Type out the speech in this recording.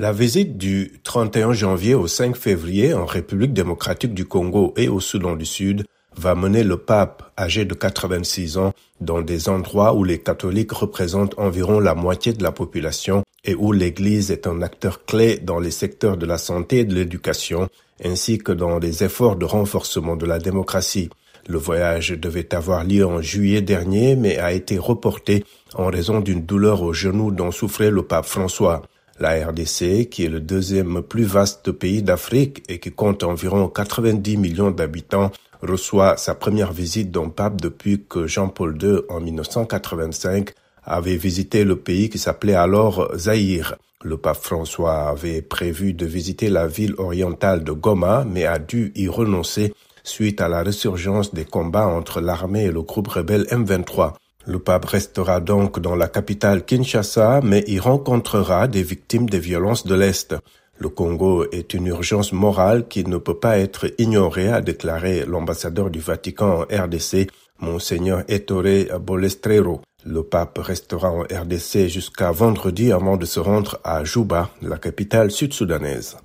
La visite du 31 janvier au 5 février en République démocratique du Congo et au Soudan du Sud va mener le pape, âgé de 86 ans, dans des endroits où les catholiques représentent environ la moitié de la population et où l'Église est un acteur clé dans les secteurs de la santé et de l'éducation, ainsi que dans les efforts de renforcement de la démocratie. Le voyage devait avoir lieu en juillet dernier, mais a été reporté en raison d'une douleur au genou dont souffrait le pape François. La RDC, qui est le deuxième plus vaste pays d'Afrique et qui compte environ 90 millions d'habitants, reçoit sa première visite d'un pape depuis que Jean-Paul II, en 1985, avait visité le pays qui s'appelait alors Zaïre. Le pape François avait prévu de visiter la ville orientale de Goma, mais a dû y renoncer suite à la résurgence des combats entre l'armée et le groupe rebelle M23. Le pape restera donc dans la capitale Kinshasa, mais y rencontrera des victimes des violences de l'Est. Le Congo est une urgence morale qui ne peut pas être ignorée, a déclaré l'ambassadeur du Vatican en RDC, Monseigneur Ettore Bolestrero. Le pape restera en RDC jusqu'à vendredi avant de se rendre à Juba, la capitale sud-soudanaise.